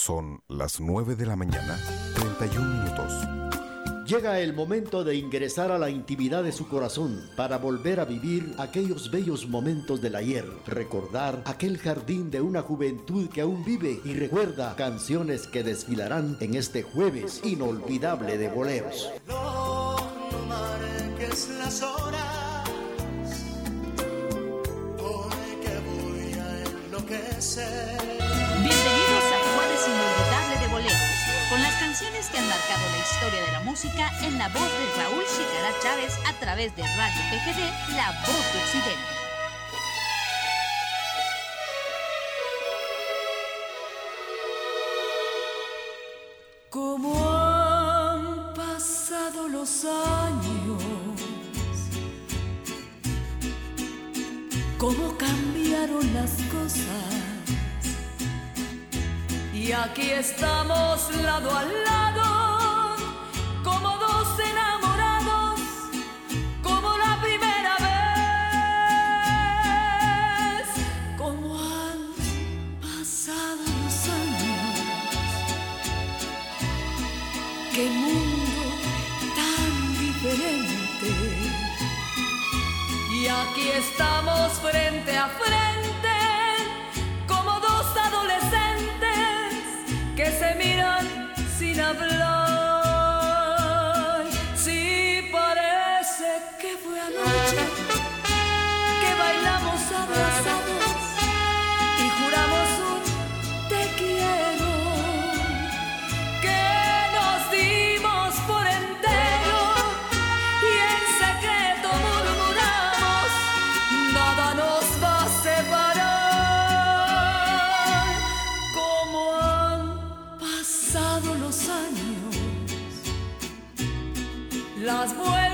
Son las 9 de la mañana, 31 minutos. Llega el momento de ingresar a la intimidad de su corazón para volver a vivir aquellos bellos momentos del ayer, recordar aquel jardín de una juventud que aún vive y recuerda canciones que desfilarán en este jueves inolvidable de boleros. las horas, porque voy a enloquecer. Historia de la música en la voz de Raúl Chicara Chávez a través de Radio PGD, La Voz de Occidente. Como han pasado los años, cómo cambiaron las cosas y aquí estamos lado a lado, sin hablar. Las vueltas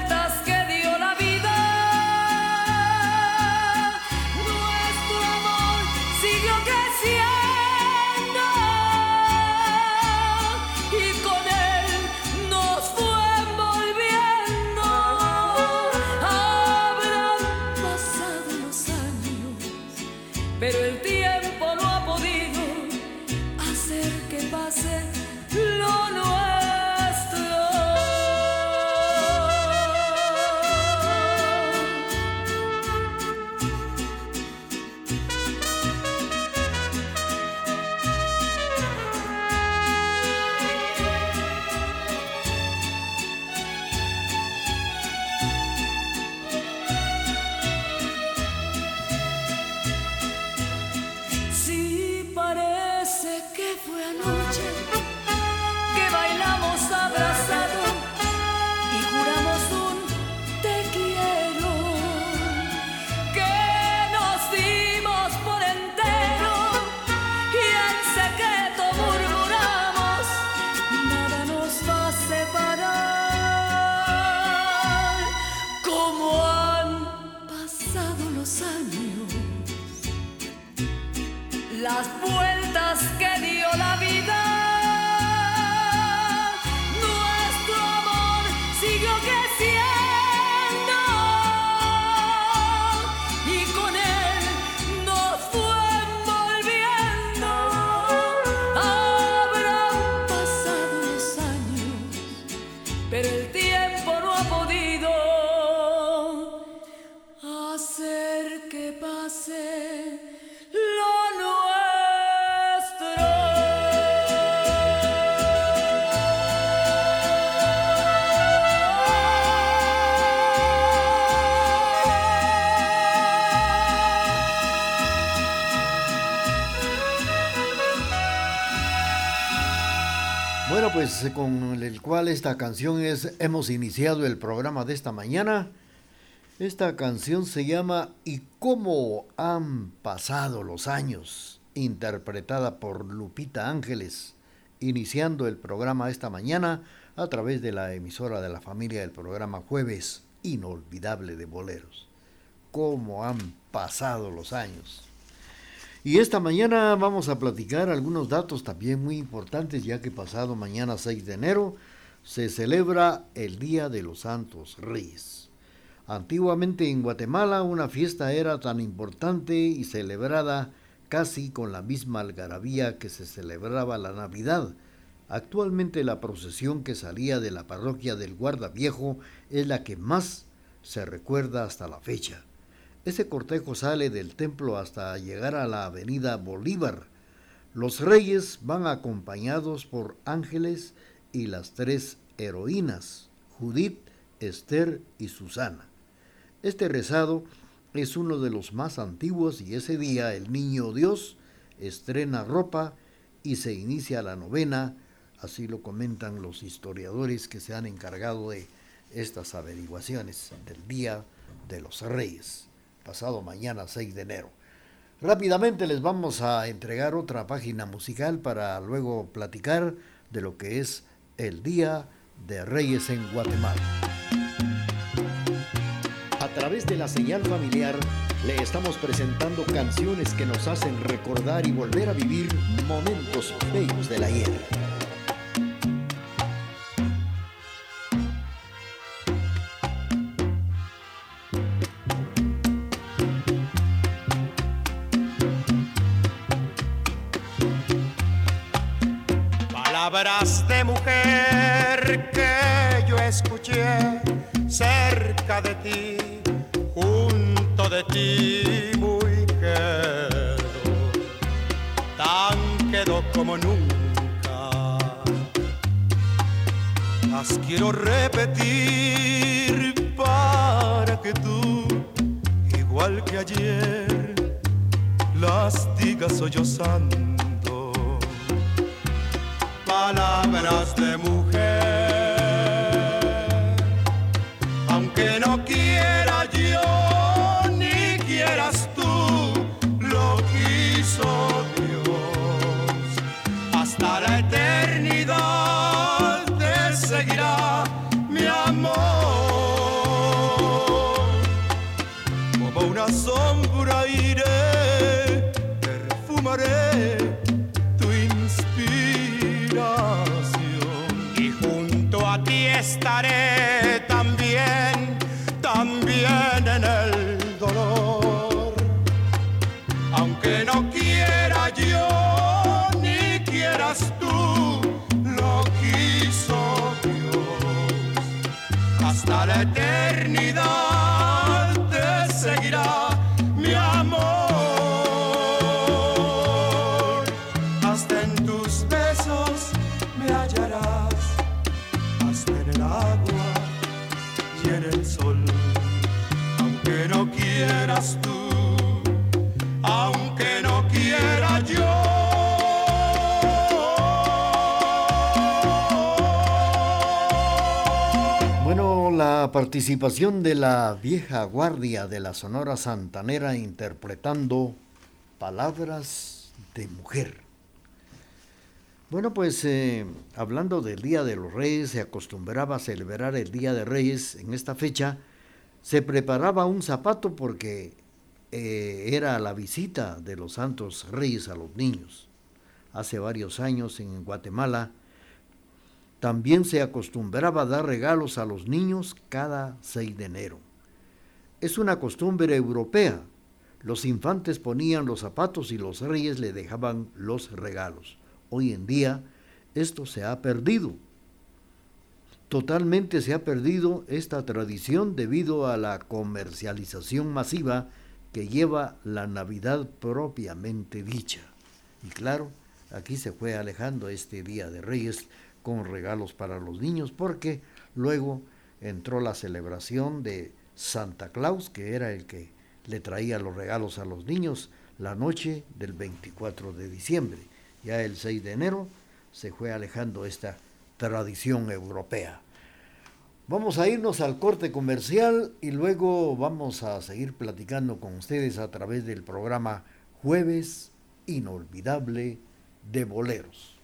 pues con el cual esta canción es, hemos iniciado el programa de esta mañana. Esta canción se llama ¿Y cómo han pasado los años? interpretada por Lupita Ángeles, iniciando el programa esta mañana a través de la emisora de la familia del programa Jueves Inolvidable de Boleros. ¿Cómo han pasado los años? Y esta mañana vamos a platicar algunos datos también muy importantes, ya que pasado mañana 6 de enero se celebra el Día de los Santos Reyes. Antiguamente en Guatemala una fiesta era tan importante y celebrada casi con la misma algarabía que se celebraba la Navidad. Actualmente la procesión que salía de la parroquia del Guardaviejo es la que más se recuerda hasta la fecha. Ese cortejo sale del templo hasta llegar a la avenida Bolívar. Los reyes van acompañados por ángeles y las tres heroínas, Judith, Esther y Susana. Este rezado es uno de los más antiguos y ese día el niño Dios estrena ropa y se inicia la novena, así lo comentan los historiadores que se han encargado de estas averiguaciones del Día de los Reyes, pasado mañana 6 de enero. Rápidamente les vamos a entregar otra página musical para luego platicar de lo que es el Día de Reyes en Guatemala. A través de la señal familiar le estamos presentando canciones que nos hacen recordar y volver a vivir momentos bellos del ayer. Palabras de mujer que yo escuché cerca de ti, junto de ti muy quedo, tan quedo como nunca. Las quiero repetir para que tú, igual que ayer, las digas sollozando. Palabras de mujer la participación de la vieja guardia de la Sonora Santanera interpretando palabras de mujer. Bueno, pues eh, hablando del Día de los Reyes, se acostumbraba a celebrar el Día de Reyes en esta fecha. Se preparaba un zapato porque eh, era la visita de los santos reyes a los niños. Hace varios años en Guatemala también se acostumbraba a dar regalos a los niños cada 6 de enero. Es una costumbre europea. Los infantes ponían los zapatos y los reyes le dejaban los regalos. Hoy en día esto se ha perdido. Totalmente se ha perdido esta tradición debido a la comercialización masiva que lleva la Navidad propiamente dicha. Y claro, aquí se fue alejando este Día de Reyes con regalos para los niños porque luego entró la celebración de Santa Claus, que era el que le traía los regalos a los niños la noche del 24 de diciembre. Ya el 6 de enero se fue alejando esta tradición europea. Vamos a irnos al corte comercial y luego vamos a seguir platicando con ustedes a través del programa Jueves Inolvidable de Boleros.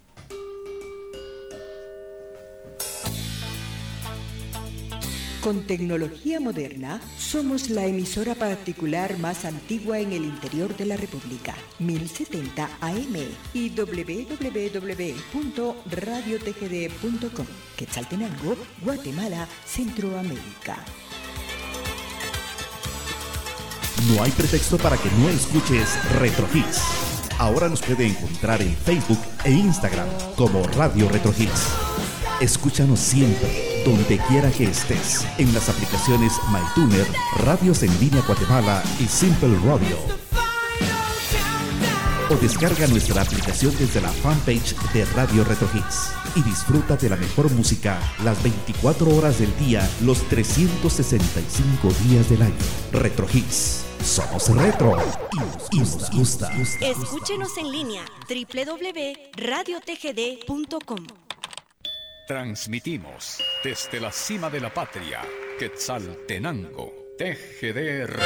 Con tecnología moderna, somos la emisora particular más antigua en el interior de la República, 1070 AM y www.radiotgd.com, Quetzaltenango, Guatemala, Centroamérica. No hay pretexto para que no escuches Retro Hits. Ahora nos puede encontrar en Facebook e Instagram como Radio Retro Hits. Escúchanos siempre, donde quiera que estés, en las aplicaciones MyTuner, Radios en Línea Guatemala y Simple Radio. O descarga nuestra aplicación desde la fanpage de Radio Retro Hits y disfruta de la mejor música las 24 horas del día, los 365 días del año. Retro Hits. Somos retro y nos gusta. Escúchenos en línea www.radiotgd.com. Transmitimos desde la cima de la patria, Quetzaltenango, TGD Radio.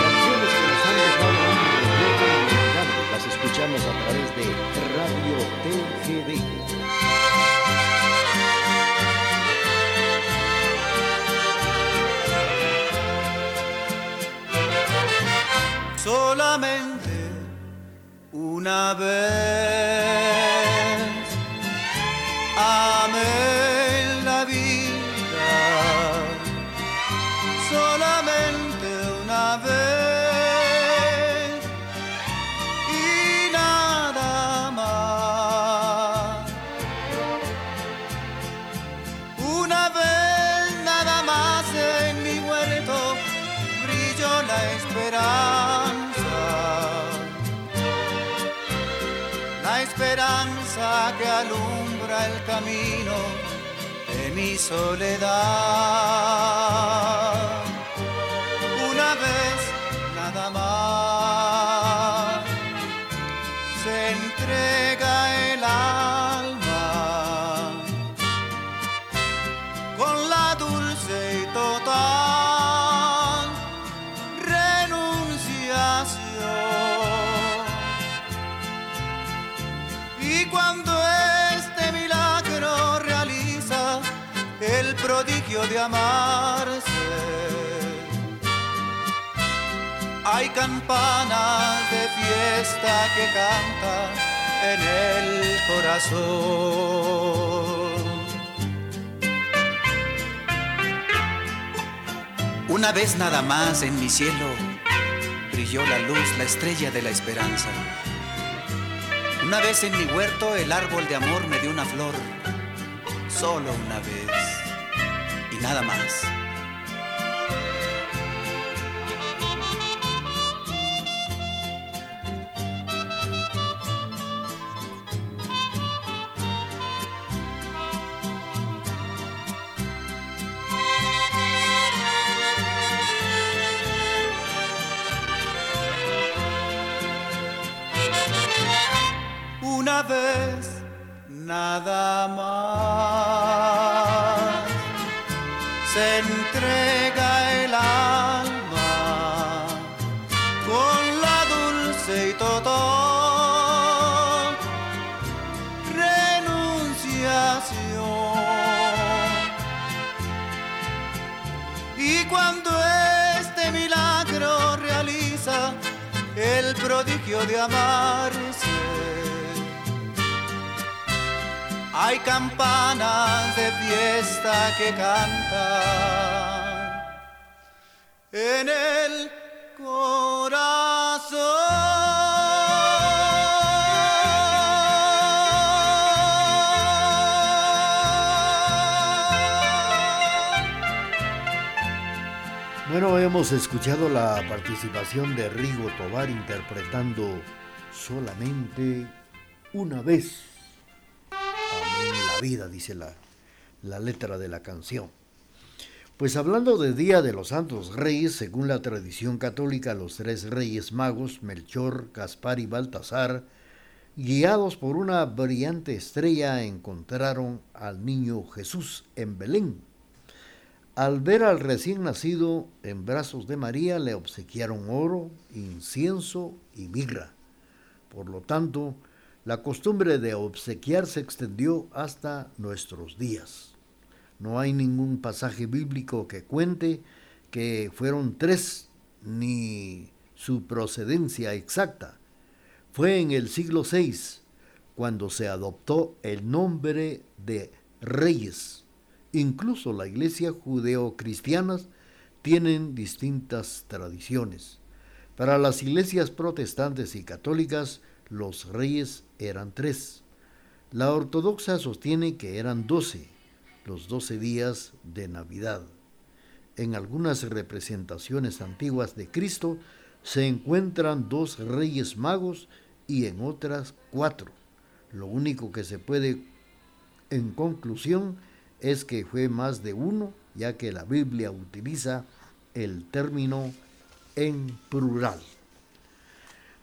Canciones que nos han dejado un las escuchamos a través de Radio TGD. solamente una vez que alumbra el camino de mi soledad. El prodigio de amarse, hay campanas de fiesta que cantan en el corazón. Una vez nada más en mi cielo brilló la luz, la estrella de la esperanza. Una vez en mi huerto el árbol de amor me dio una flor, solo una vez nada más. De amarse, hay campanas de fiesta que cantan. En el Bueno, hemos escuchado la participación de Rigo Tobar interpretando solamente una vez. Amén la vida, dice la, la letra de la canción. Pues hablando de Día de los Santos Reyes, según la tradición católica, los tres reyes magos, Melchor, Gaspar y Baltasar, guiados por una brillante estrella, encontraron al niño Jesús en Belén. Al ver al recién nacido en brazos de María, le obsequiaron oro, incienso y mirra. Por lo tanto, la costumbre de obsequiar se extendió hasta nuestros días. No hay ningún pasaje bíblico que cuente que fueron tres ni su procedencia exacta. Fue en el siglo VI cuando se adoptó el nombre de reyes. Incluso la iglesia judeocristiana tienen distintas tradiciones. Para las iglesias protestantes y católicas, los reyes eran tres. La ortodoxa sostiene que eran doce, los doce días de Navidad. En algunas representaciones antiguas de Cristo se encuentran dos reyes magos y en otras cuatro. Lo único que se puede en conclusión es que fue más de uno, ya que la Biblia utiliza el término en plural.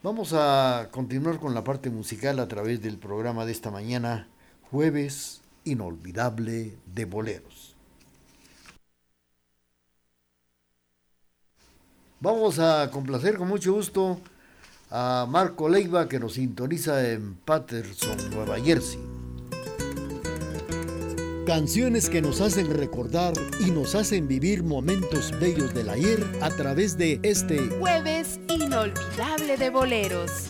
Vamos a continuar con la parte musical a través del programa de esta mañana, jueves inolvidable de boleros. Vamos a complacer con mucho gusto a Marco Leiva que nos sintoniza en Patterson, Nueva Jersey. Canciones que nos hacen recordar y nos hacen vivir momentos bellos del ayer a través de este jueves inolvidable de boleros.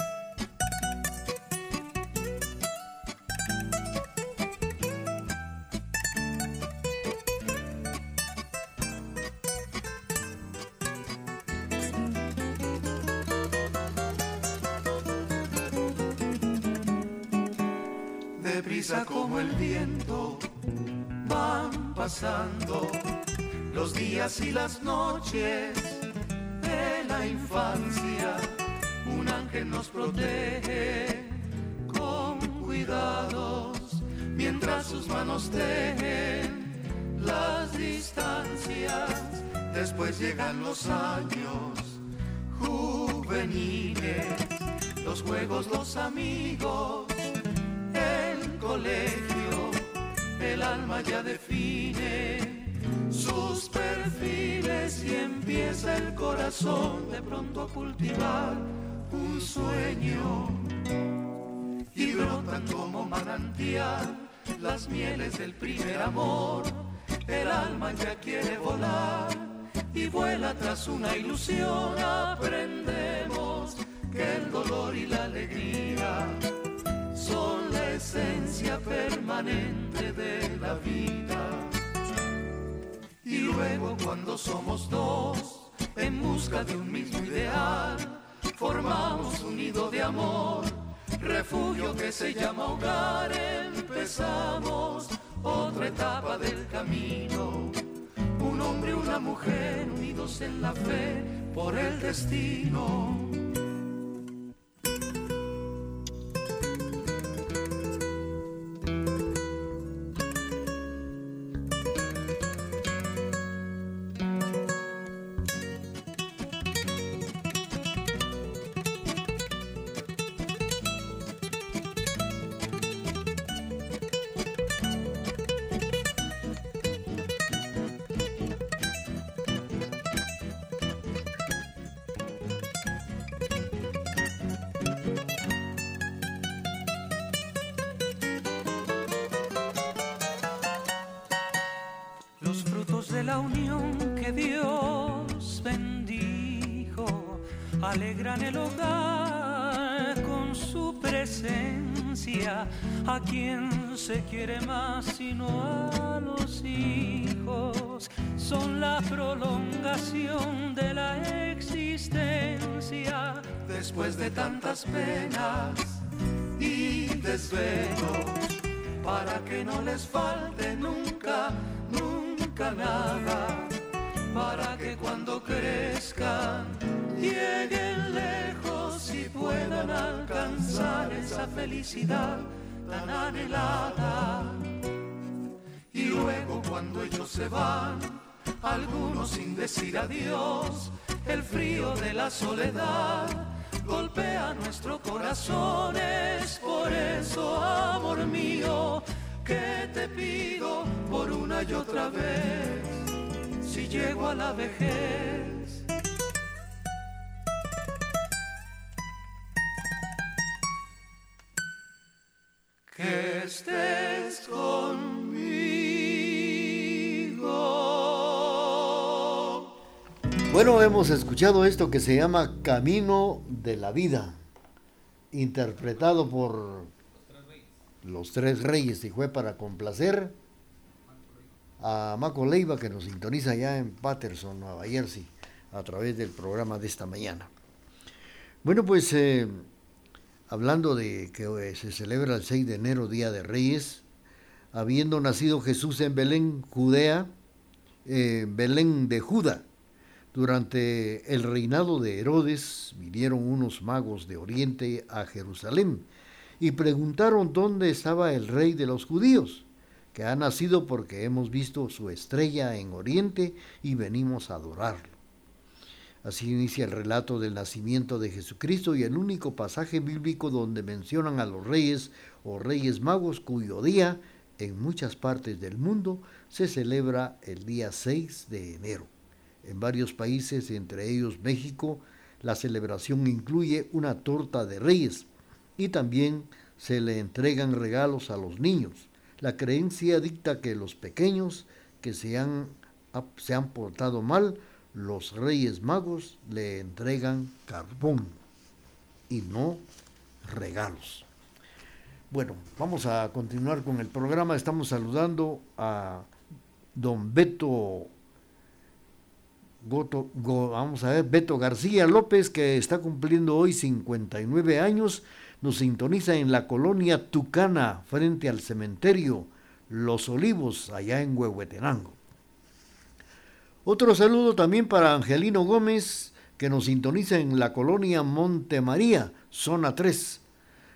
Deprisa como el viento van pasando los días y las noches de la infancia. Un ángel nos protege con cuidados mientras sus manos tejen las distancias. Después llegan los años juveniles, los juegos, los amigos, el colegio, alma ya define sus perfiles y empieza el corazón de pronto a cultivar un sueño y brotan como manantial las mieles del primer amor. El alma ya quiere volar y vuela tras una ilusión. Aprendemos que el dolor y la alegría esencia permanente de la vida. Y luego cuando somos dos, en busca de un mismo ideal, formamos un nido de amor, refugio que se llama hogar, empezamos otra etapa del camino. Un hombre y una mujer unidos en la fe por el destino. La unión que Dios bendijo alegran el hogar con su presencia. A quien se quiere más sino a los hijos, son la prolongación de la existencia. Después de tantas penas y desvelos, para que no les falte nunca nada, para que cuando crezcan lleguen lejos y puedan alcanzar esa felicidad tan anhelada. Y luego cuando ellos se van, algunos sin decir adiós, el frío de la soledad golpea nuestro corazón. Es por eso, amor mío, que te pido una y otra vez, si llego a la vejez. Que estés conmigo. Bueno, hemos escuchado esto que se llama Camino de la Vida, interpretado por los tres reyes y fue para complacer a Maco Leiva que nos sintoniza ya en Patterson, Nueva Jersey, a través del programa de esta mañana. Bueno, pues eh, hablando de que eh, se celebra el 6 de enero, Día de Reyes, habiendo nacido Jesús en Belén, Judea, eh, Belén de Judá, durante el reinado de Herodes vinieron unos magos de Oriente a Jerusalén y preguntaron dónde estaba el rey de los judíos, que ha nacido porque hemos visto su estrella en Oriente y venimos a adorarlo. Así inicia el relato del nacimiento de Jesucristo y el único pasaje bíblico donde mencionan a los reyes o reyes magos cuyo día en muchas partes del mundo se celebra el día 6 de enero. En varios países, entre ellos México, la celebración incluye una torta de reyes y también se le entregan regalos a los niños. La creencia dicta que los pequeños que se han, se han portado mal, los reyes magos le entregan carbón y no regalos. Bueno, vamos a continuar con el programa. Estamos saludando a don Beto vamos a ver, Beto García López, que está cumpliendo hoy 59 años, nos sintoniza en la colonia Tucana, frente al cementerio Los Olivos, allá en Huehuetenango. Otro saludo también para Angelino Gómez, que nos sintoniza en la colonia Monte María, zona 3,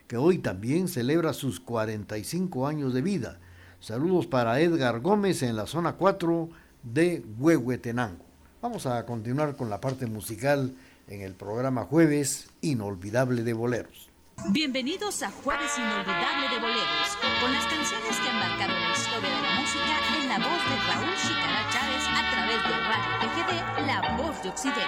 que hoy también celebra sus 45 años de vida. Saludos para Edgar Gómez en la zona 4 de Huehuetenango. Vamos a continuar con la parte musical en el programa Jueves Inolvidable de Boleros. Bienvenidos a Jueves Inolvidable de Boleros, con las canciones que han marcado la historia de la música en la voz de Raúl Chicara Chávez a través de Radio TGD, La Voz de Occidente.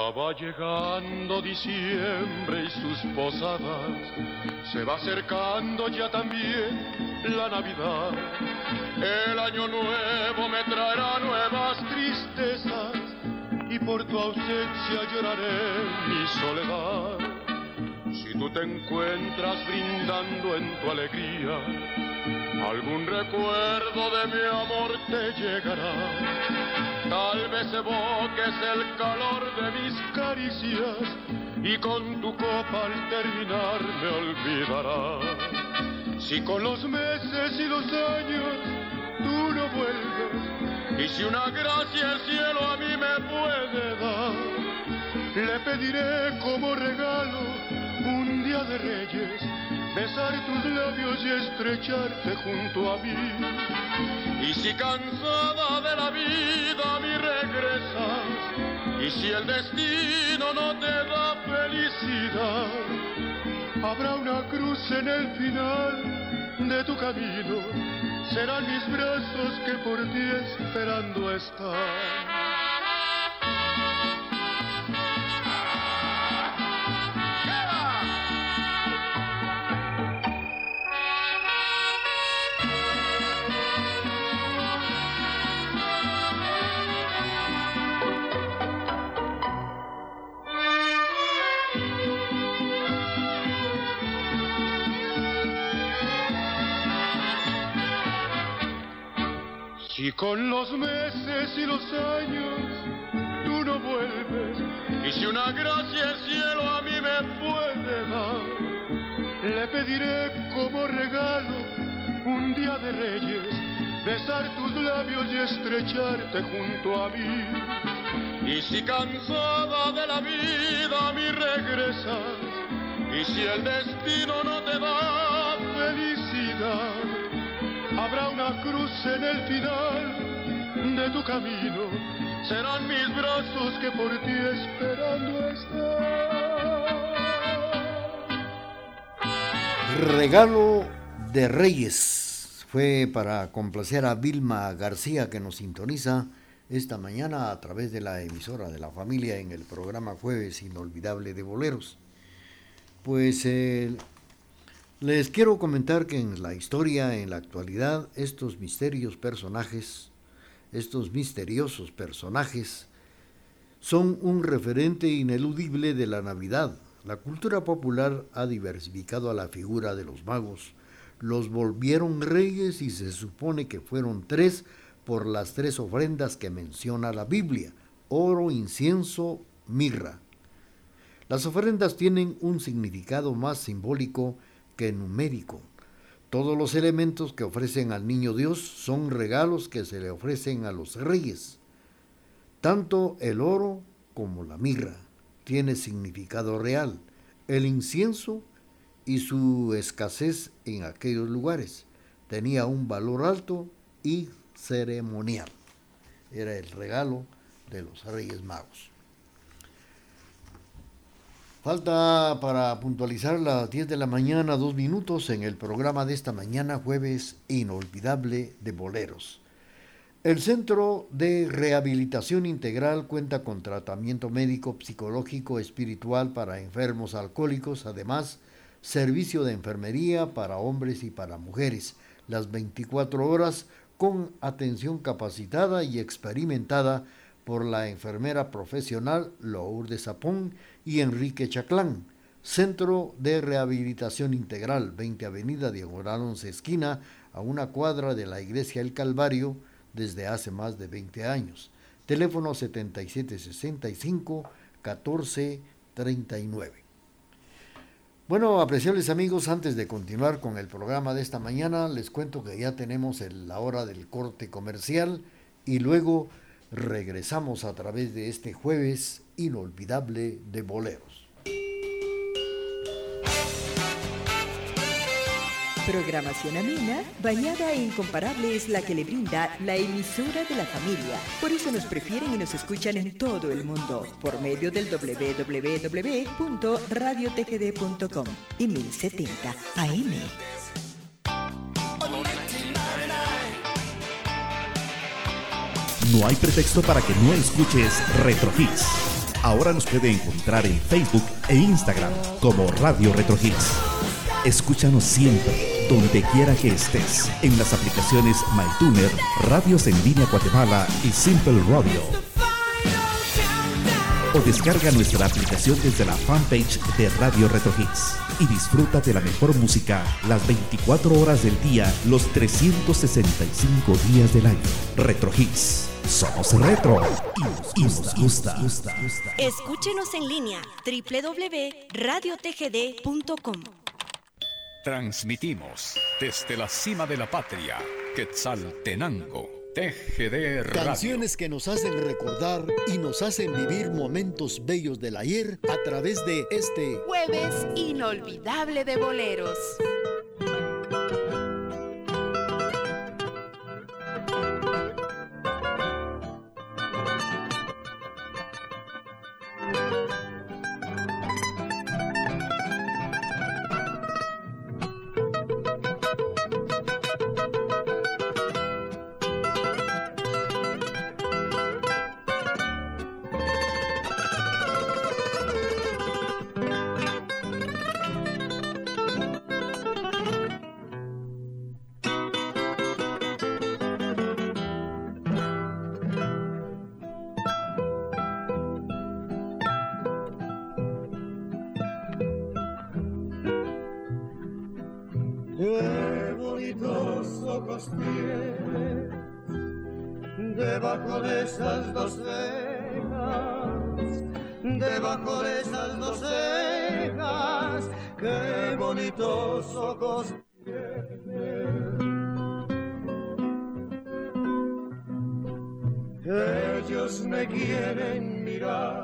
Ya va llegando diciembre y sus posadas, se va acercando ya también la Navidad. El año nuevo me traerá nuevas tristezas y por tu ausencia lloraré mi soledad. Si tú te encuentras brindando en tu alegría, algún recuerdo de mi amor te llegará Tal vez evoques el calor de mis caricias y con tu copa al terminar me olvidarás. Si con los meses y los años tú no vuelves y si una gracia el cielo a mí me puede dar, le pediré como regalo un día de reyes besar tus labios y estrecharte junto a mí. Y si cansada de la vida mi regresas, y si el destino no te da felicidad, habrá una cruz en el final de tu camino, serán mis brazos que por ti esperando están. Y con los meses y los años tú no vuelves, y si una gracia el cielo a mí me puede dar, le pediré como regalo un día de reyes, besar tus labios y estrecharte junto a mí. Y si cansada de la vida a mí regresas, y si el destino no te da felicidad, habrá una cruz en el final de tu camino. Serán mis brazos que por ti esperando están. Regalo de Reyes fue para complacer a Vilma García que nos sintoniza esta mañana a través de la emisora de la familia en el programa Jueves Inolvidable de Boleros. Pues el les quiero comentar que en la historia, en la actualidad, estos misterios personajes, estos misteriosos personajes, son un referente ineludible de la Navidad. La cultura popular ha diversificado a la figura de los magos. Los volvieron reyes y se supone que fueron tres por las tres ofrendas que menciona la Biblia, oro, incienso, mirra. Las ofrendas tienen un significado más simbólico que numérico. Todos los elementos que ofrecen al niño Dios son regalos que se le ofrecen a los reyes. Tanto el oro como la mirra tiene significado real. El incienso y su escasez en aquellos lugares tenía un valor alto y ceremonial. Era el regalo de los Reyes Magos. Falta para puntualizar las 10 de la mañana, dos minutos en el programa de esta mañana, jueves inolvidable de boleros. El Centro de Rehabilitación Integral cuenta con tratamiento médico, psicológico, espiritual para enfermos alcohólicos, además servicio de enfermería para hombres y para mujeres, las 24 horas con atención capacitada y experimentada por la enfermera profesional Lourdes Zapón y Enrique Chaclán. Centro de Rehabilitación Integral, 20 Avenida Diagonal 11 Esquina, a una cuadra de la Iglesia El Calvario, desde hace más de 20 años. Teléfono 7765-1439. Bueno, apreciables amigos, antes de continuar con el programa de esta mañana, les cuento que ya tenemos la hora del corte comercial y luego regresamos a través de este jueves inolvidable de boleros. Programación amena, bañada e incomparable es la que le brinda la emisora de la familia. Por eso nos prefieren y nos escuchan en todo el mundo por medio del www.radiotgd.com y 1070 AM. No hay pretexto para que no escuches Retro Hits. Ahora nos puede encontrar en Facebook e Instagram como Radio Retro Hits. Escúchanos siempre, donde quiera que estés, en las aplicaciones MyTuner, Radios en Línea Guatemala y Simple Radio. O descarga nuestra aplicación desde la fanpage de Radio Retro Hits y disfruta de la mejor música las 24 horas del día, los 365 días del año. Retro Hits. Somos retro y nos gusta. Escúchenos en línea www.radiotgd.com. Transmitimos desde la cima de la patria, Quetzaltenango, TGD Radio. Canciones que nos hacen recordar y nos hacen vivir momentos bellos del ayer a través de este Jueves inolvidable de boleros. Debajo de esas dos cejas, debajo de esas dos cejas, qué bonitos ojos tienes. Ellos me quieren mirar,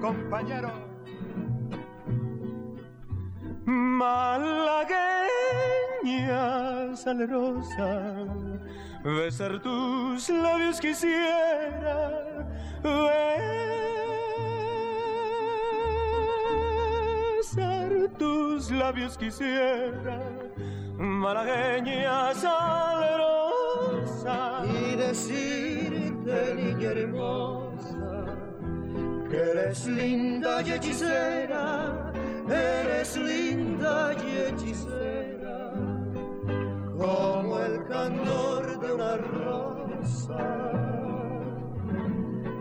Compañero. Malagueña salerosa, besar tus labios quisiera. Besar tus labios quisiera malagueña salerosa y decirte niña hermosa Eres linda y hechicera, eres linda y hechicera, como el candor de una rosa.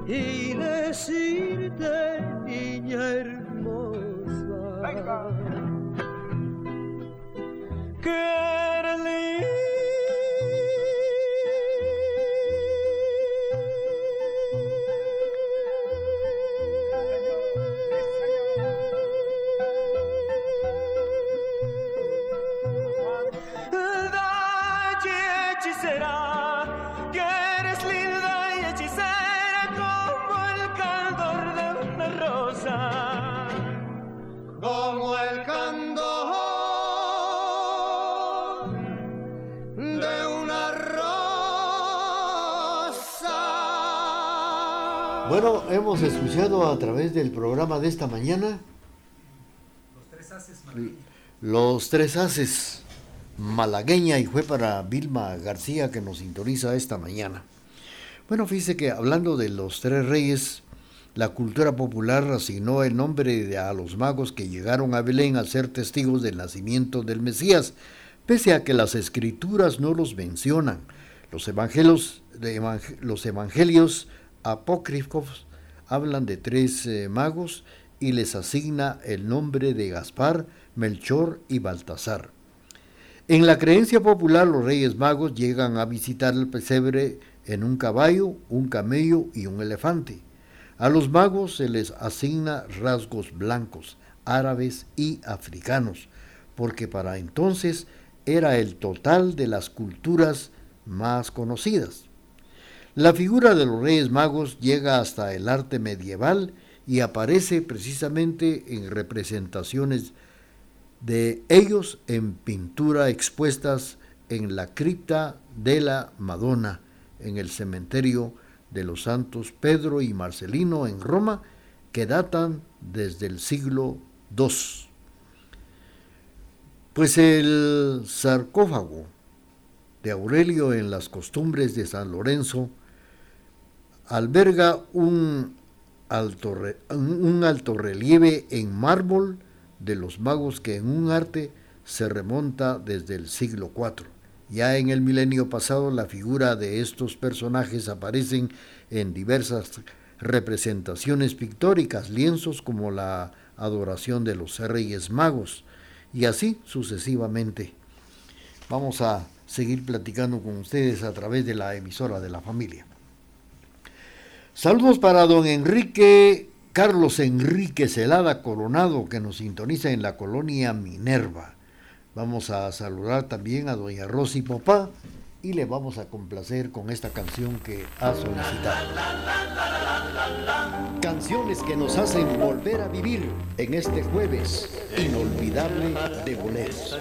Y decirte, niña hermosa, que Hemos escuchado a través del programa de esta mañana Los tres haces Los tres haces malagueña y fue para Vilma García que nos sintoniza esta mañana. Bueno, fíjese que hablando de los tres reyes, la cultura popular asignó el nombre de a los magos que llegaron a Belén a ser testigos del nacimiento del Mesías, pese a que las escrituras no los mencionan. Los evangelios, los evangelios apócrifos hablan de tres magos y les asigna el nombre de Gaspar, Melchor y Baltasar. En la creencia popular los reyes magos llegan a visitar el pesebre en un caballo, un camello y un elefante. A los magos se les asigna rasgos blancos, árabes y africanos, porque para entonces era el total de las culturas más conocidas. La figura de los Reyes Magos llega hasta el arte medieval y aparece precisamente en representaciones de ellos en pintura expuestas en la cripta de la Madonna en el cementerio de los santos Pedro y Marcelino en Roma que datan desde el siglo II. Pues el sarcófago de Aurelio en las costumbres de San Lorenzo alberga un alto, un alto relieve en mármol de los magos que en un arte se remonta desde el siglo IV. Ya en el milenio pasado la figura de estos personajes aparecen en diversas representaciones pictóricas, lienzos como la adoración de los reyes magos y así sucesivamente. Vamos a seguir platicando con ustedes a través de la emisora de la familia. Saludos para don Enrique Carlos Enrique Celada Coronado, que nos sintoniza en la colonia Minerva. Vamos a saludar también a doña Rosy Popá y le vamos a complacer con esta canción que ha solicitado. Canciones que nos hacen volver a vivir en este jueves inolvidable de boleros.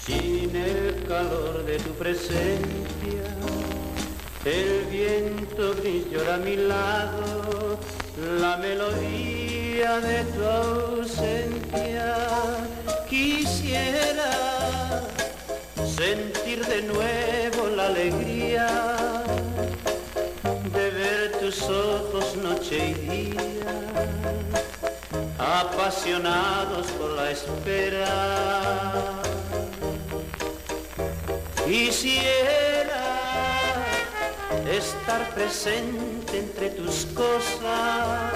Sin el calor de tu presencia el viento llora a mi lado, la melodía de tu ausencia. Quisiera sentir de nuevo la alegría de ver tus ojos noche y día, apasionados por la espera. Quisiera estar presente entre tus cosas,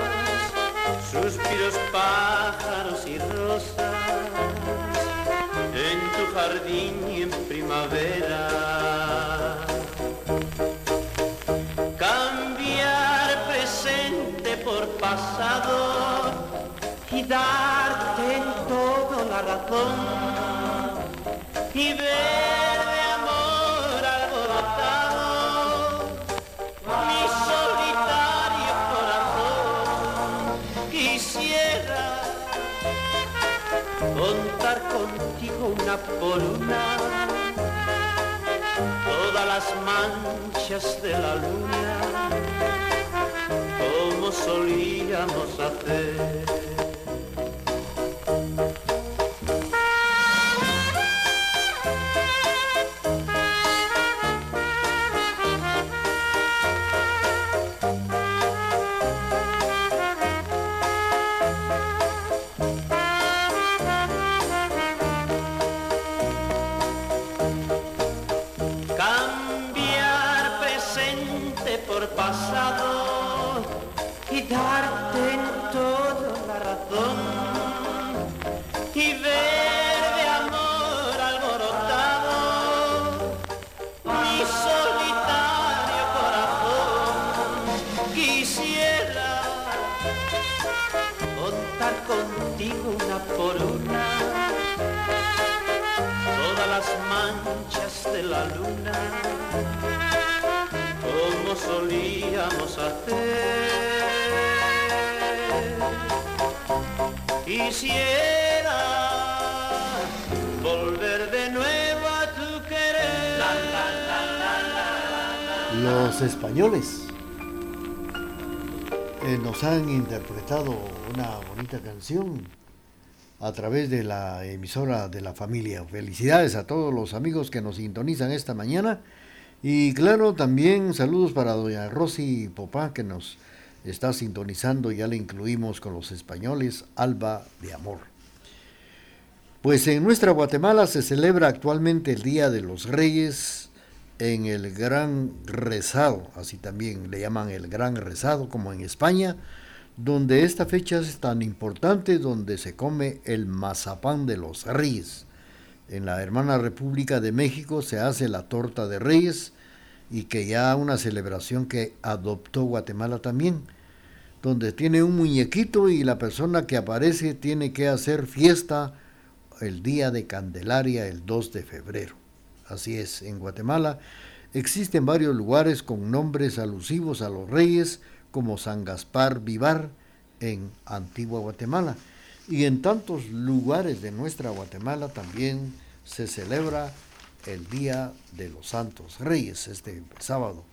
suspiros, pájaros y rosas, en tu jardín y en primavera. Cambiar presente por pasado y darte en todo la razón y ver una por una todas las manchas de la luna como solíamos hacer. Quisiera volver de nuevo a tu querer. Los españoles eh, nos han interpretado una bonita canción a través de la emisora de la familia. Felicidades a todos los amigos que nos sintonizan esta mañana. Y claro, también saludos para doña Rosy Popá que nos está sintonizando, ya le incluimos con los españoles, Alba de Amor. Pues en nuestra Guatemala se celebra actualmente el Día de los Reyes en el Gran Rezado, así también le llaman el Gran Rezado como en España, donde esta fecha es tan importante, donde se come el mazapán de los reyes. En la hermana República de México se hace la torta de reyes y que ya una celebración que adoptó Guatemala también, donde tiene un muñequito y la persona que aparece tiene que hacer fiesta el día de Candelaria el 2 de febrero. Así es, en Guatemala existen varios lugares con nombres alusivos a los reyes, como San Gaspar Vivar en Antigua Guatemala. Y en tantos lugares de nuestra Guatemala también se celebra el Día de los Santos Reyes, este sábado.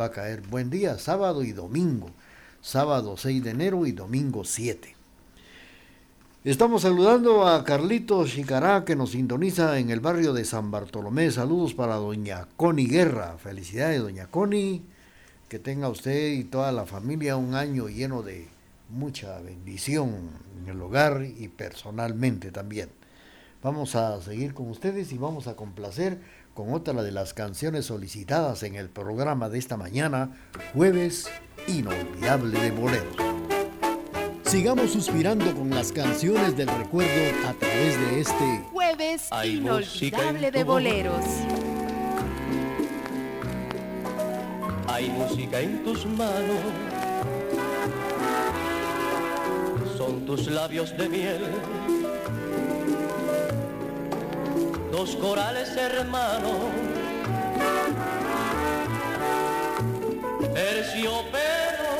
Va a caer buen día, sábado y domingo, sábado 6 de enero y domingo 7. Estamos saludando a Carlito Chicará que nos sintoniza en el barrio de San Bartolomé. Saludos para doña Connie Guerra. Felicidades, doña Connie. Que tenga usted y toda la familia un año lleno de mucha bendición en el hogar y personalmente también. Vamos a seguir con ustedes y vamos a complacer con otra de las canciones solicitadas en el programa de esta mañana, Jueves Inolvidable de Boleros. Sigamos suspirando con las canciones del recuerdo a través de este Jueves Inolvidable de Boleros. Hay música en tus manos, son tus labios de miel, dos corales hermanos, terciopelo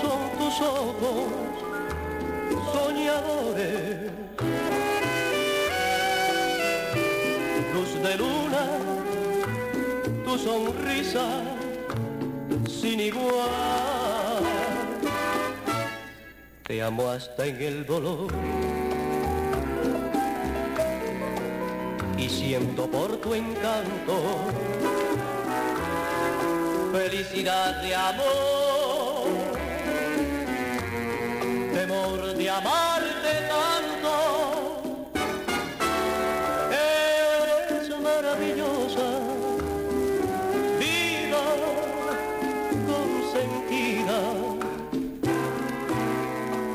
son tus ojos soñadores, luz de luna, tu sonrisa sin igual. Te amo hasta en el dolor. Y siento por tu encanto felicidad de amor, temor de amarte tanto. Eres maravillosa vida consentida,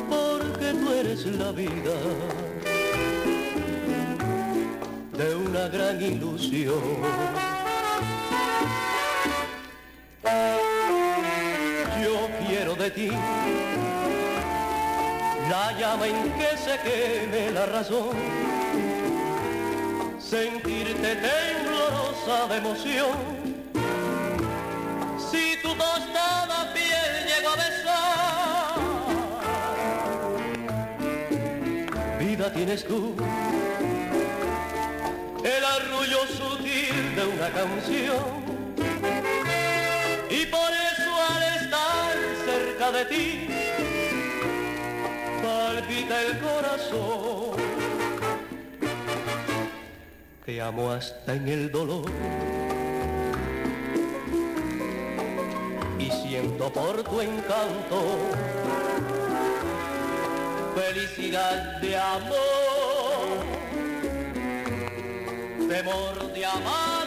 porque tú eres la vida gran ilusión. Yo quiero de ti la llama en que se queme la razón, sentirte temblorosa de emoción. Si tu tostada piel llego a besar, vida tienes tú, de una canción. Y por eso al estar cerca de ti, palpita el corazón. Te amo hasta en el dolor. Y siento por tu encanto felicidad de amor, temor de amarte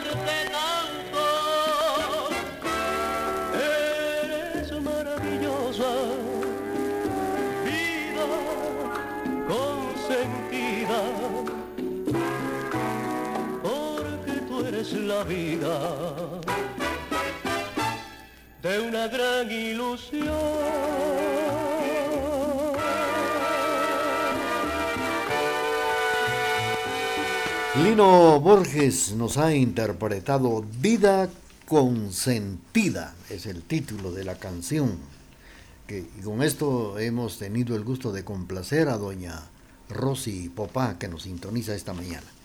vida de una gran ilusión. Lino Borges nos ha interpretado Vida Consentida, es el título de la canción. Que, y con esto hemos tenido el gusto de complacer a doña Rosy Popá, que nos sintoniza esta mañana.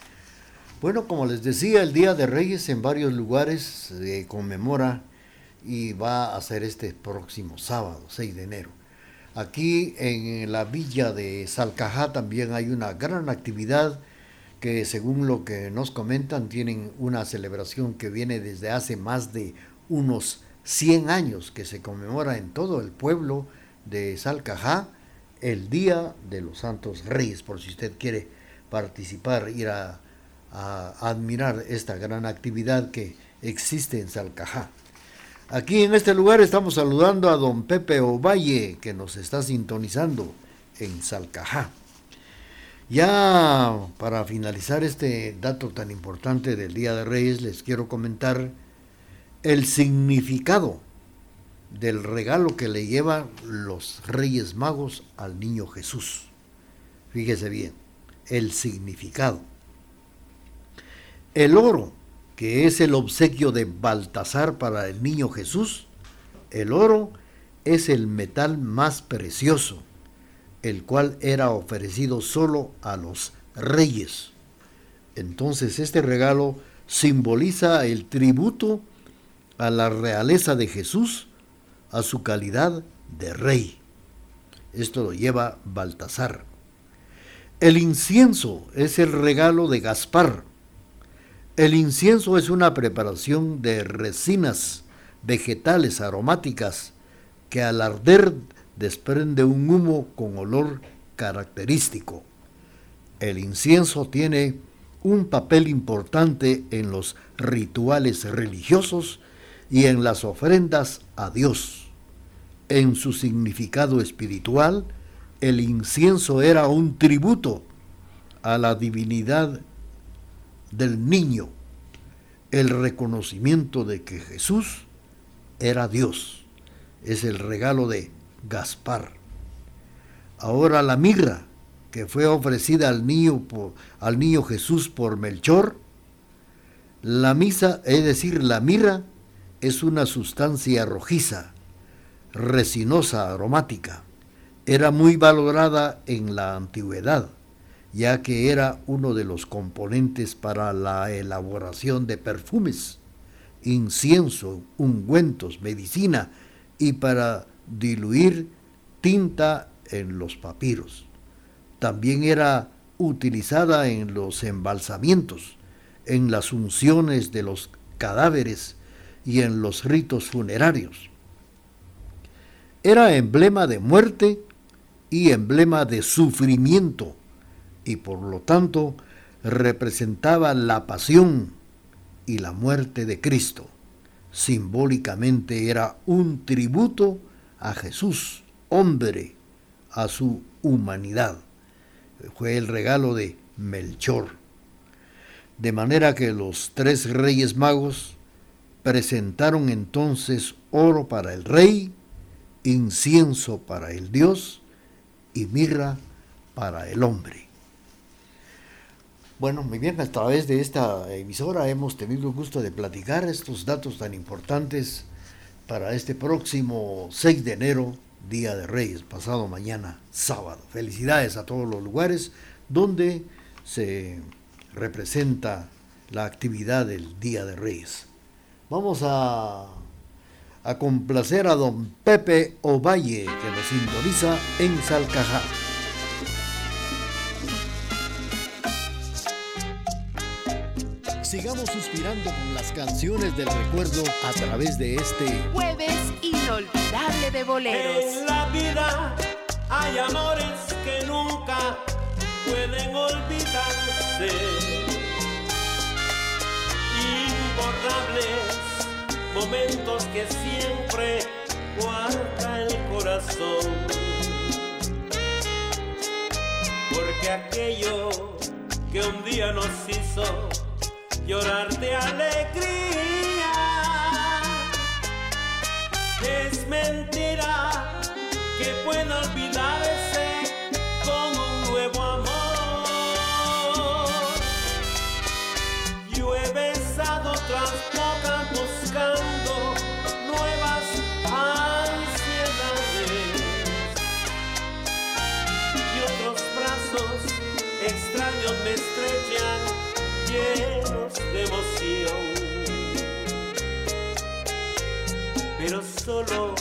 Bueno, como les decía, el Día de Reyes en varios lugares se conmemora y va a ser este próximo sábado, 6 de enero. Aquí en la villa de Salcajá también hay una gran actividad que según lo que nos comentan tienen una celebración que viene desde hace más de unos 100 años que se conmemora en todo el pueblo de Salcajá el Día de los Santos Reyes, por si usted quiere participar, ir a, admirar esta gran actividad que existe en Salcajá. Aquí en este lugar estamos saludando a don Pepe Ovalle, que nos está sintonizando en Salcajá. Ya para finalizar este dato tan importante del Día de Reyes, les quiero comentar el significado del regalo que le llevan los Reyes Magos al niño Jesús. Fíjese bien, el significado. El oro, que es el obsequio de Baltasar para el niño Jesús, el oro es el metal más precioso el cual era ofrecido solo a los reyes. Entonces este regalo simboliza el tributo a la realeza de Jesús, a su calidad de rey. Esto lo lleva Baltasar. El incienso es el regalo de Gaspar. El incienso es una preparación de resinas vegetales aromáticas que al arder desprende un humo con olor característico. El incienso tiene un papel importante en los rituales religiosos y en las ofrendas a Dios. En su significado espiritual, el incienso era un tributo a la divinidad del niño, el reconocimiento de que Jesús era Dios. Es el regalo de Gaspar. Ahora la mirra que fue ofrecida al niño, al niño Jesús por Melchor, la misa, es decir, la mirra, es una sustancia rojiza, resinosa, aromática. Era muy valorada en la antigüedad, ya que era uno de los componentes para la elaboración de perfumes, incienso, ungüentos, medicina y para diluir tinta en los papiros. También era utilizada en los embalsamientos, en las unciones de los cadáveres y en los ritos funerarios. Era emblema de muerte y emblema de sufrimiento y por lo tanto representaba la pasión y la muerte de Cristo. Simbólicamente era un tributo a Jesús, hombre, a su humanidad. Fue el regalo de Melchor. De manera que los tres reyes magos presentaron entonces oro para el rey, incienso para el Dios y mirra para el hombre. Bueno, muy bien, a través de esta emisora hemos tenido el gusto de platicar estos datos tan importantes para este próximo 6 de enero, Día de Reyes, pasado mañana, sábado. Felicidades a todos los lugares donde se representa la actividad del Día de Reyes. Vamos a, complacer a don Pepe Ovalle, que nos sintoniza en Salcajá. Sigamos suspirando con las canciones del recuerdo a través de este jueves inolvidable de boleros. En la vida hay amores que nunca pueden olvidarse. Imborrables momentos que siempre guarda el corazón. porque aquello que un día nos hizo llorar de alegría es mentira que pueda olvidarse con un nuevo amor. Yo he besado otras bocas buscando nuevas ansiedades y otros brazos extraños me estrechan llenos de emoción. Pero solo,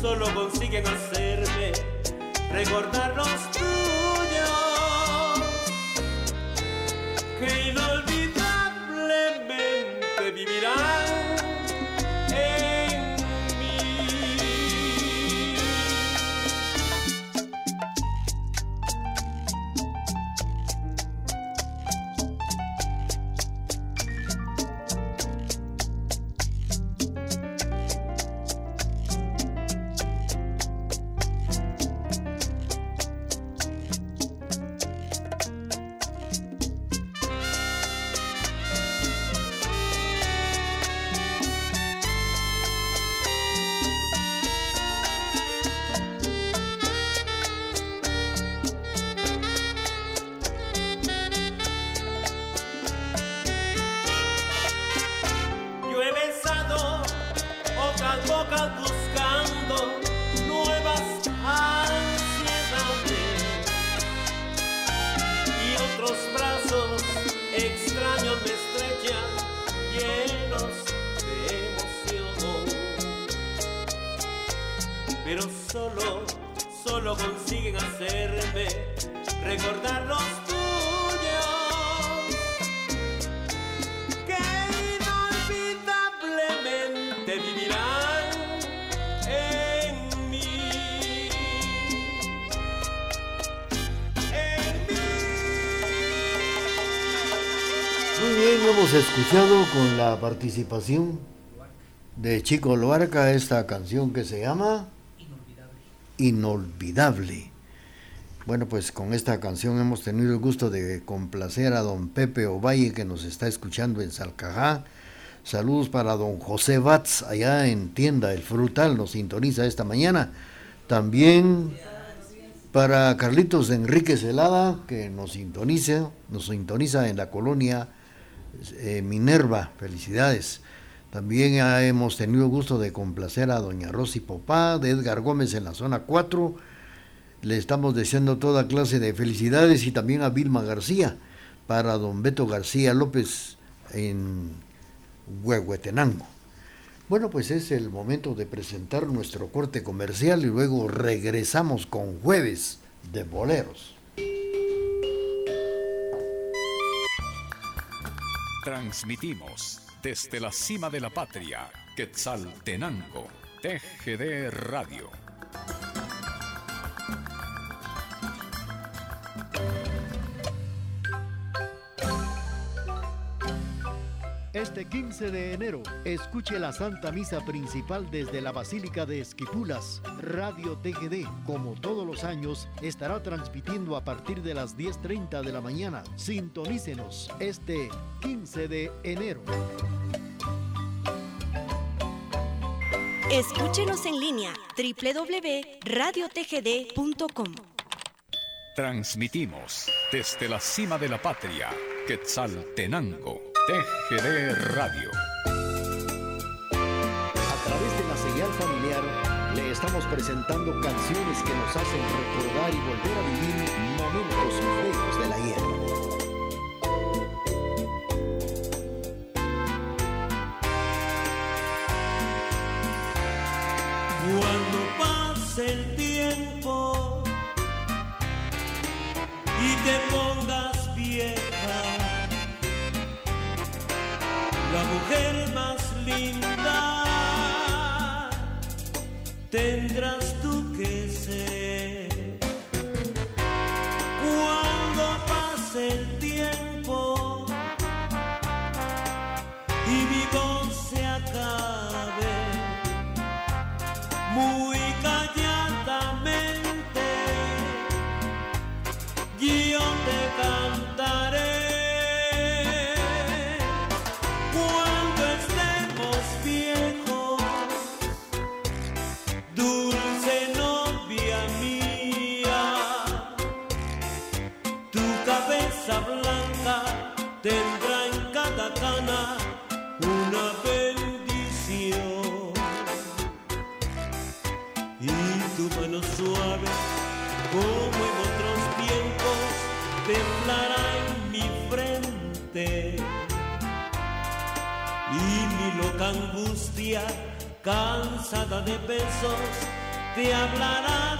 solo consiguen hacerme recordar los tuyos que inolvidablemente vivirán escuchado con la participación de Chico Loarca esta canción que se llama Inolvidable. Bueno, pues con esta canción hemos tenido el gusto de complacer a don Pepe Ovalle que nos está escuchando en Salcajá. Saludos para don José Batz allá en Tienda El Frutal, nos sintoniza esta mañana. También para Carlitos Enrique Celada, que nos sintoniza, nos sintoniza en la colonia eh, Minerva, felicidades. También hemos tenido gusto de complacer a doña Rosy Popá, de Edgar Gómez en la zona 4. Le estamos deseando toda clase de felicidades y también a Vilma García, para don Beto García López en Huehuetenango. Bueno, pues es el momento de presentar nuestro corte comercial y luego regresamos con jueves de boleros. Transmitimos desde la cima de la patria, Quetzaltenango, TGD Radio. Este 15 de enero, escuche la Santa Misa Principal desde la Basílica de Esquipulas. Radio TGD, como todos los años, estará transmitiendo a partir de las 10.30 de la mañana. Sintonícenos este 15 de enero. Escúchenos en línea www.radiotgd.com. Transmitimos desde la cima de la patria, Quetzaltenango, TGD Radio. A través de la señal familiar, le estamos presentando canciones que nos hacen recordar y volver a vivir momentos feos del ayer. Cuando pase el tiempo y te linda tendrás tú que ser. Cuando pase de besos, te hablará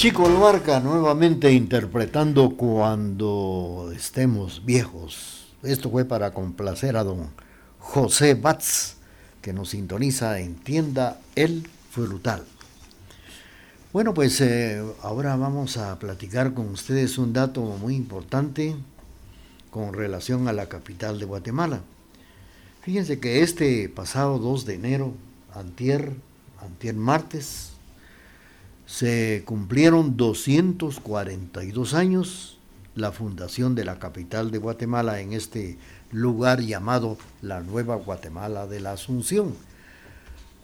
Chico Luarca nuevamente interpretando Cuando estemos viejos. Esto fue para complacer a don José Batz, que nos sintoniza en tienda El Frutal. Bueno, pues eh, ahora vamos a platicar con ustedes un dato muy importante con relación a la capital de Guatemala. Fíjense que este pasado 2 de enero, antier, antier martes, se cumplieron 242 años la fundación de la capital de Guatemala en este lugar llamado la Nueva Guatemala de la Asunción.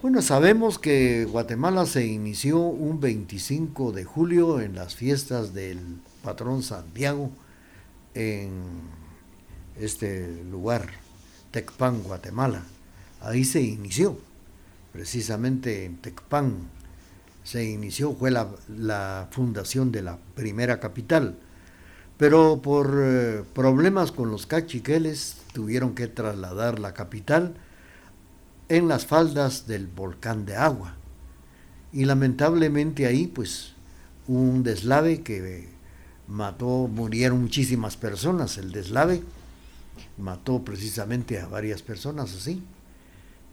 Bueno, sabemos que Guatemala se inició un 25 de julio en las fiestas del patrón Santiago en este lugar, Tecpan, Guatemala. Ahí se inició, precisamente en Tecpan se inició, fue la, fundación de la primera capital. Pero por eh, problemas con los cachiqueles tuvieron que trasladar la capital en las faldas del volcán de agua. Y lamentablemente ahí pues un deslave que mató, murieron muchísimas personas. El deslave mató precisamente a varias personas así,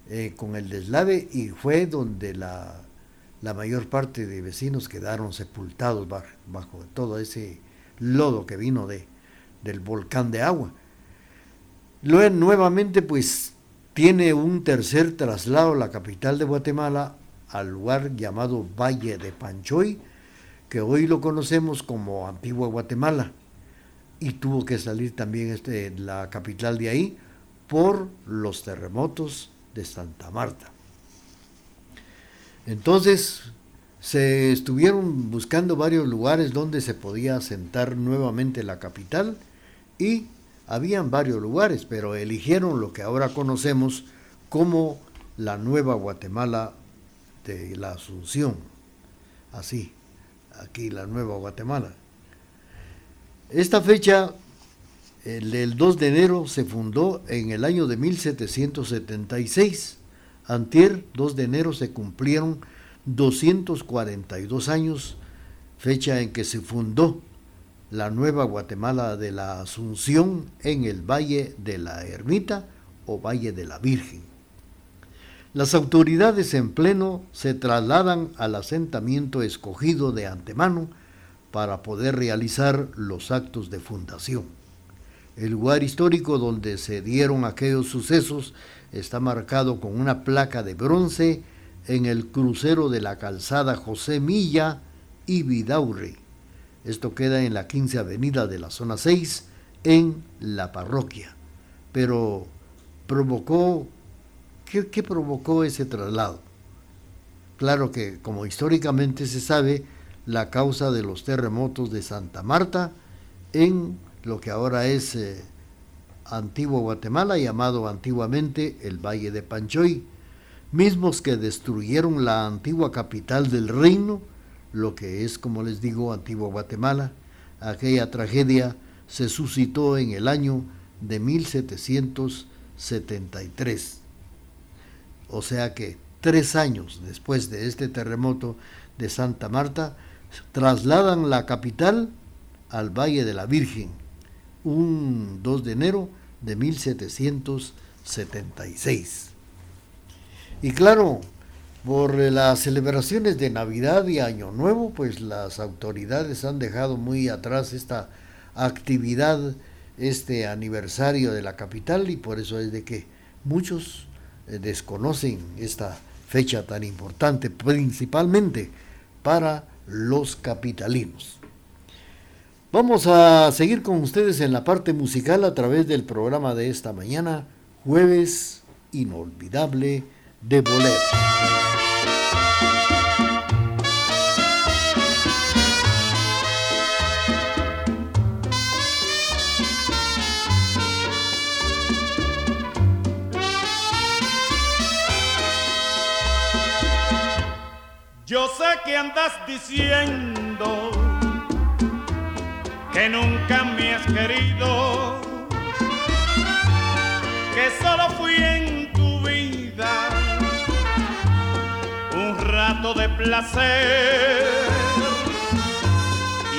eh, con el deslave y fue donde la, la, mayor parte de vecinos quedaron sepultados bajo, todo ese lodo que vino de, del volcán de agua. Luego nuevamente pues tiene un tercer traslado la capital de Guatemala al lugar llamado Valle de Panchoy, que hoy lo conocemos como Antigua Guatemala. Y tuvo que salir también este, la capital de ahí por los terremotos de Santa Marta. Entonces se estuvieron buscando varios lugares donde se podía asentar nuevamente la capital y habían varios lugares, pero eligieron lo que ahora conocemos como la Nueva Guatemala de la Asunción. Así, aquí la Nueva Guatemala. Esta fecha, el del 2 de enero, se fundó en el año de 1776. Antier, 2 de enero, se cumplieron 242 años, fecha en que se fundó la Nueva Guatemala de la Asunción en el Valle de la Ermita o Valle de la Virgen. Las autoridades en pleno se trasladan al asentamiento escogido de antemano para poder realizar los actos de fundación. El lugar histórico donde se dieron aquellos sucesos está marcado con una placa de bronce en el crucero de la calzada José Milla y Vidaurre. Esto queda en la 15 Avenida de la Zona 6, en la parroquia. Pero provocó, ¿qué, ¿qué, provocó ese traslado? Claro que, como históricamente se sabe, la causa de los terremotos de Santa Marta en lo que ahora es eh, Antiguo Guatemala, llamado antiguamente el Valle de Panchoy, mismos que destruyeron la antigua capital del reino, lo que es, como les digo, Antiguo Guatemala. Aquella tragedia se suscitó en el año de 1773. O sea que tres años después de este terremoto de Santa Marta, trasladan la capital al Valle de la Virgen, un 2 de enero de 1776. Y claro, por las celebraciones de Navidad y Año Nuevo, pues las autoridades han dejado muy atrás esta actividad, este aniversario de la capital y por eso es de que muchos eh, desconocen esta fecha tan importante, principalmente para los capitalinos. Vamos a seguir con ustedes en la parte musical a través del programa de esta mañana, jueves inolvidable de bolero. Yo sé que andas diciendo que nunca me has querido, que solo fui en tu vida un rato de placer.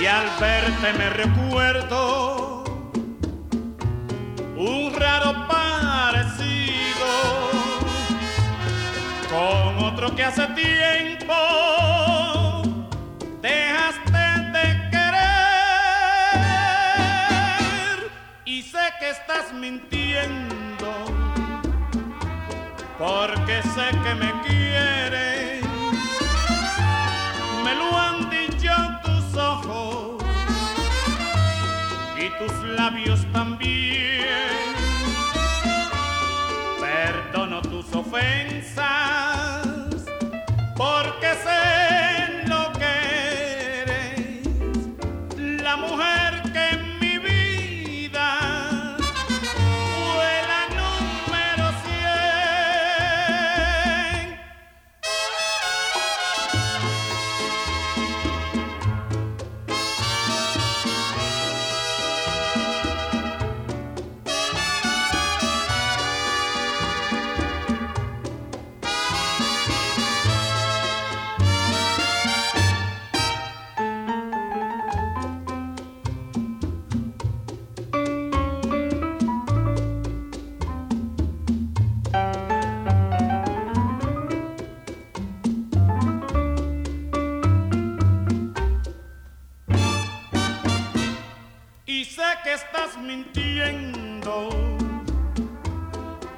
Y al verte me recuerdo un raro parecido con otro que hace tiempo estás mintiendo porque sé que me quieres. Me lo han dicho tus ojos y tus labios también. Perdono tus ofensas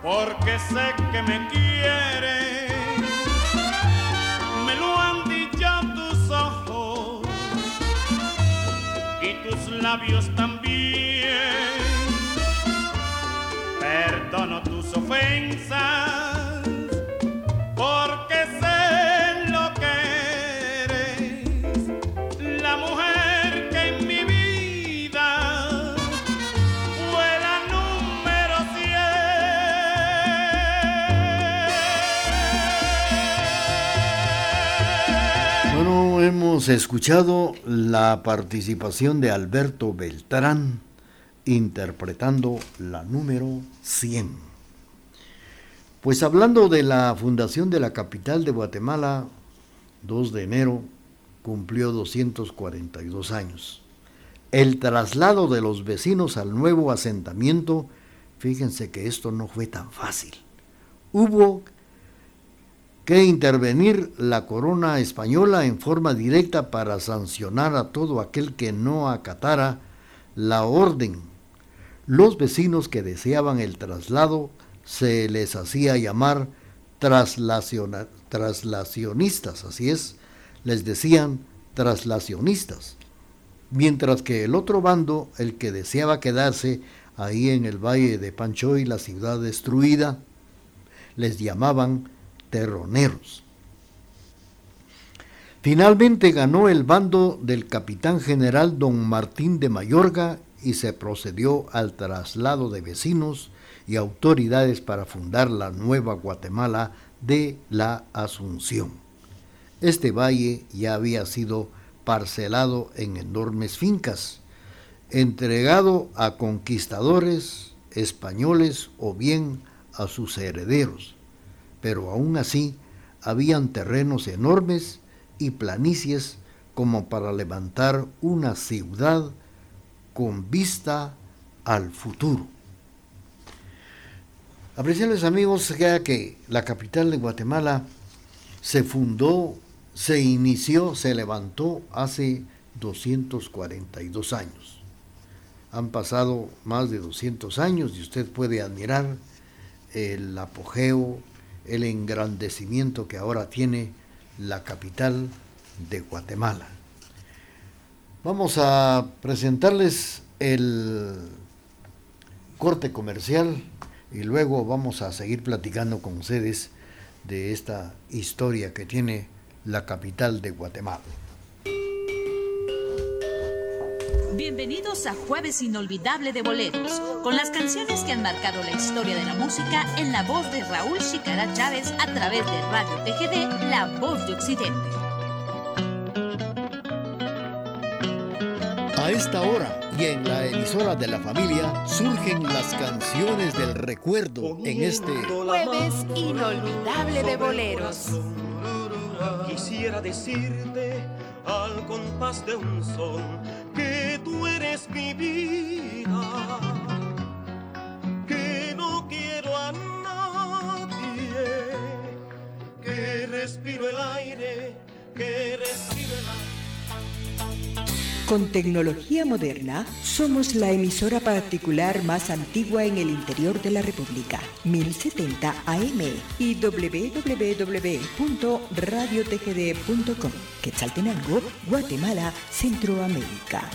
porque sé que me quieres. Me lo han dicho tus ojos y tus labios también. Perdono tus ofensas hemos escuchado la participación de Alberto Beltrán interpretando la número 100. Pues hablando de la fundación de la capital de Guatemala, 2 de enero cumplió 242 años. El traslado de los vecinos al nuevo asentamiento, fíjense que esto no fue tan fácil. Hubo que intervenir la corona española en forma directa para sancionar a todo aquel que no acatara la orden. Los vecinos que deseaban el traslado se les hacía llamar traslacionistas, así es, les decían traslacionistas. Mientras que el otro bando, el que deseaba quedarse ahí en el valle de Panchoy, la ciudad destruida, les llamaban Finalmente ganó el bando del capitán general don Martín de Mayorga y se procedió al traslado de vecinos y autoridades para fundar la nueva Guatemala de la Asunción. Este valle ya había sido parcelado en enormes fincas, entregado a conquistadores españoles o bien a sus herederos pero aún así habían terrenos enormes y planicies como para levantar una ciudad con vista al futuro. Apreciables amigos, ya que la capital de Guatemala se fundó, se inició, se levantó hace 242 años. Han pasado más de 200 años y usted puede admirar el apogeo, el engrandecimiento que ahora tiene la capital de Guatemala. Vamos a presentarles el corte comercial y luego vamos a seguir platicando con ustedes de esta historia que tiene la capital de Guatemala. Bienvenidos a Jueves Inolvidable de Boleros, con las canciones que han marcado la historia de la música en la voz de Raúl Chicara Chávez a través de Radio TGD, La Voz de Occidente. A esta hora y en la emisora de la familia surgen las canciones del recuerdo en este Jueves Inolvidable de Boleros. Quisiera decirte al compás de un son que tú eres mi vida, que no quiero a nadie, que respiro el aire, que respiro el aire. Con tecnología moderna, somos la emisora particular más antigua en el interior de la República, 1070 AM y www.radiotgd.com, Quetzaltenango, Guatemala, Centroamérica.